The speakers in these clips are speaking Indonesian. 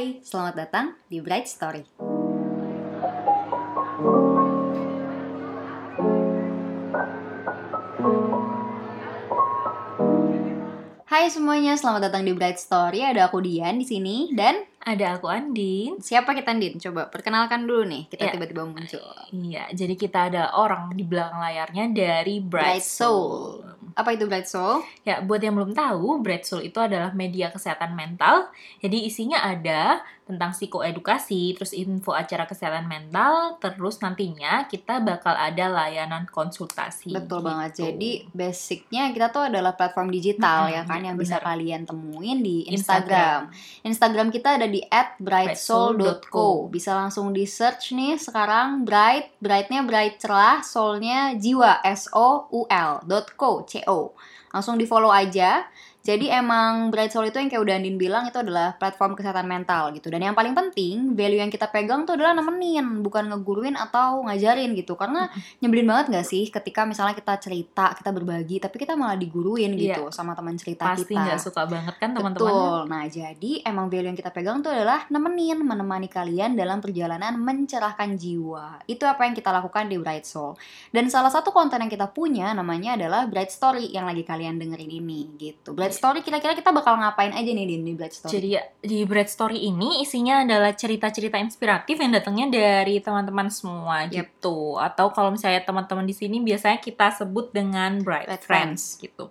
Hai, selamat datang di Bright Story. Hai semuanya, selamat datang di Bright Story. Ada aku Dian di sini dan Ada aku Andin. siapa kita Din? Coba perkenalkan dulu nih. Kita Ya. tiba-tiba muncul. Iya, jadi kita ada orang di belakang layarnya dari Bright Bright Soul. Soul. Apa itu Bright Soul? Ya, buat yang belum tahu, Bright Soul itu adalah media kesehatan mental. Jadi isinya ada tentang psikoedukasi, terus info acara kesehatan mental, terus nantinya kita bakal ada layanan konsultasi. Betul banget. gitu. Jadi basicnya kita tuh adalah platform digital Mm-mm, ya kan iya, yang bisa benar. kalian temuin di Instagram. Instagram kita ada di @brightsoul.co. Bisa langsung di search nih sekarang bright, brightnya bright cerah, soulnya jiwa S O U L co C O. Langsung di follow aja. Jadi emang Bright Soul itu yang kayak udah Andin bilang itu adalah platform kesehatan mental gitu. Dan yang paling penting, value yang kita pegang tuh adalah nemenin, bukan ngeguruin atau ngajarin gitu. Karena nyebelin banget gak sih ketika misalnya kita cerita, kita berbagi, tapi kita malah diguruin Iya. gitu sama teman cerita Pasti kita. nggak suka banget kan teman-teman? Betul. Nah, jadi emang value yang kita pegang tuh adalah nemenin, menemani kalian dalam perjalanan mencerahkan jiwa. Itu apa yang kita lakukan di Bright Soul. Dan salah satu konten yang kita punya namanya adalah Bright Story yang lagi kalian dengerin ini gitu. Bright Story kira-kira kita bakal ngapain aja nih Din, di Bright Story? Jadi di Bright Story ini isinya adalah cerita-cerita inspiratif yang datangnya dari teman-teman semua Yep. gitu. Atau kalau misalnya teman-teman di sini biasanya kita sebut dengan Bright, Bright Friends gitu.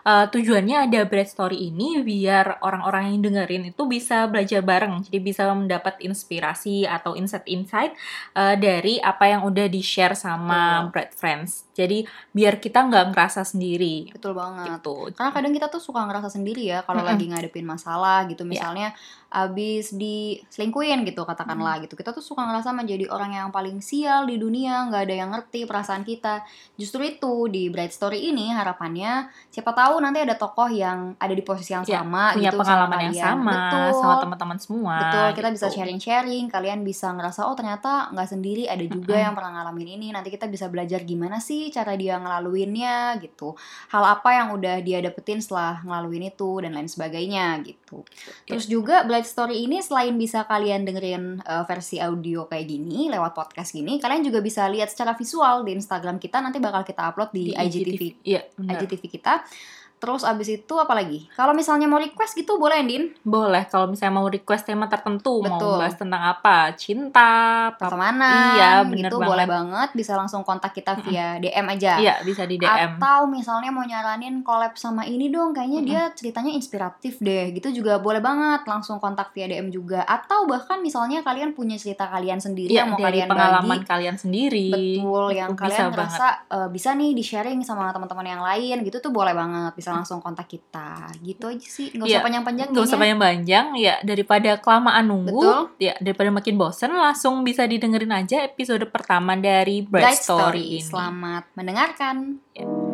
Eh, tujuannya ada Bright Story ini biar orang-orang yang dengerin itu bisa belajar bareng. Jadi bisa mendapat inspirasi atau insight-insight eh, dari apa yang udah di-share sama Bright Friends. Jadi biar kita nggak ngerasa sendiri Betul banget. gitu. Karena kadang kita tuh suka ngerasa sendiri ya kalau lagi ngadepin masalah gitu Iya. misalnya abis diselingkuhin gitu katakanlah gitu kita tuh suka ngerasa menjadi orang yang paling sial di dunia nggak ada yang ngerti perasaan kita justru itu di Bright Story ini harapannya siapa tahu nanti ada tokoh yang ada di posisi yang Ya, sama punya gitu pengalaman sama yang kalian. sama betul sama teman-teman semua. Betul, kita bisa gitu. sharing-sharing, kalian bisa ngerasa oh ternyata nggak sendiri, ada juga Mm-mm. yang pernah ngalamin ini. Nanti kita bisa belajar gimana sih cara dia ngelaluinnya gitu. Hal apa yang udah dia dapetin setelah ngelaluin itu dan lain sebagainya gitu. Terus juga Blight Story ini selain bisa kalian dengerin uh, versi audio kayak gini lewat podcast gini, kalian juga bisa lihat secara visual di Instagram kita nanti bakal kita upload di, IGTV Iya, benar. IGTV kita. Terus abis itu apa lagi? Kalau misalnya mau request gitu boleh Din? Boleh kalau misalnya mau request tema tertentu, mau Betul. bahas tentang apa? Cinta, apa? pertemanan Iya, bener gitu banget. boleh banget bisa langsung kontak kita via DM aja Iya, bisa di DM. atau misalnya mau nyaranin collab sama ini dong kayaknya dia ceritanya inspiratif deh gitu juga boleh banget langsung kontak via DM juga atau bahkan misalnya kalian punya cerita kalian sendiri Iya, yang mau dari kalian pengalaman bagi kalian sendiri. betul yang Itu kalian bisa ngerasa eh, bisa nih di sharing sama teman-teman yang lain gitu tuh boleh banget bisa langsung kontak kita gitu aja sih nggak usah Iya, panjang-panjang Gak usah kayaknya. panjang-panjang ya daripada kelamaan nunggu Betul. ya daripada makin bosen langsung bisa didengerin aja episode pertama dari Bright, Bright Story, Story. ini. Selamat mendengarkan. Ya.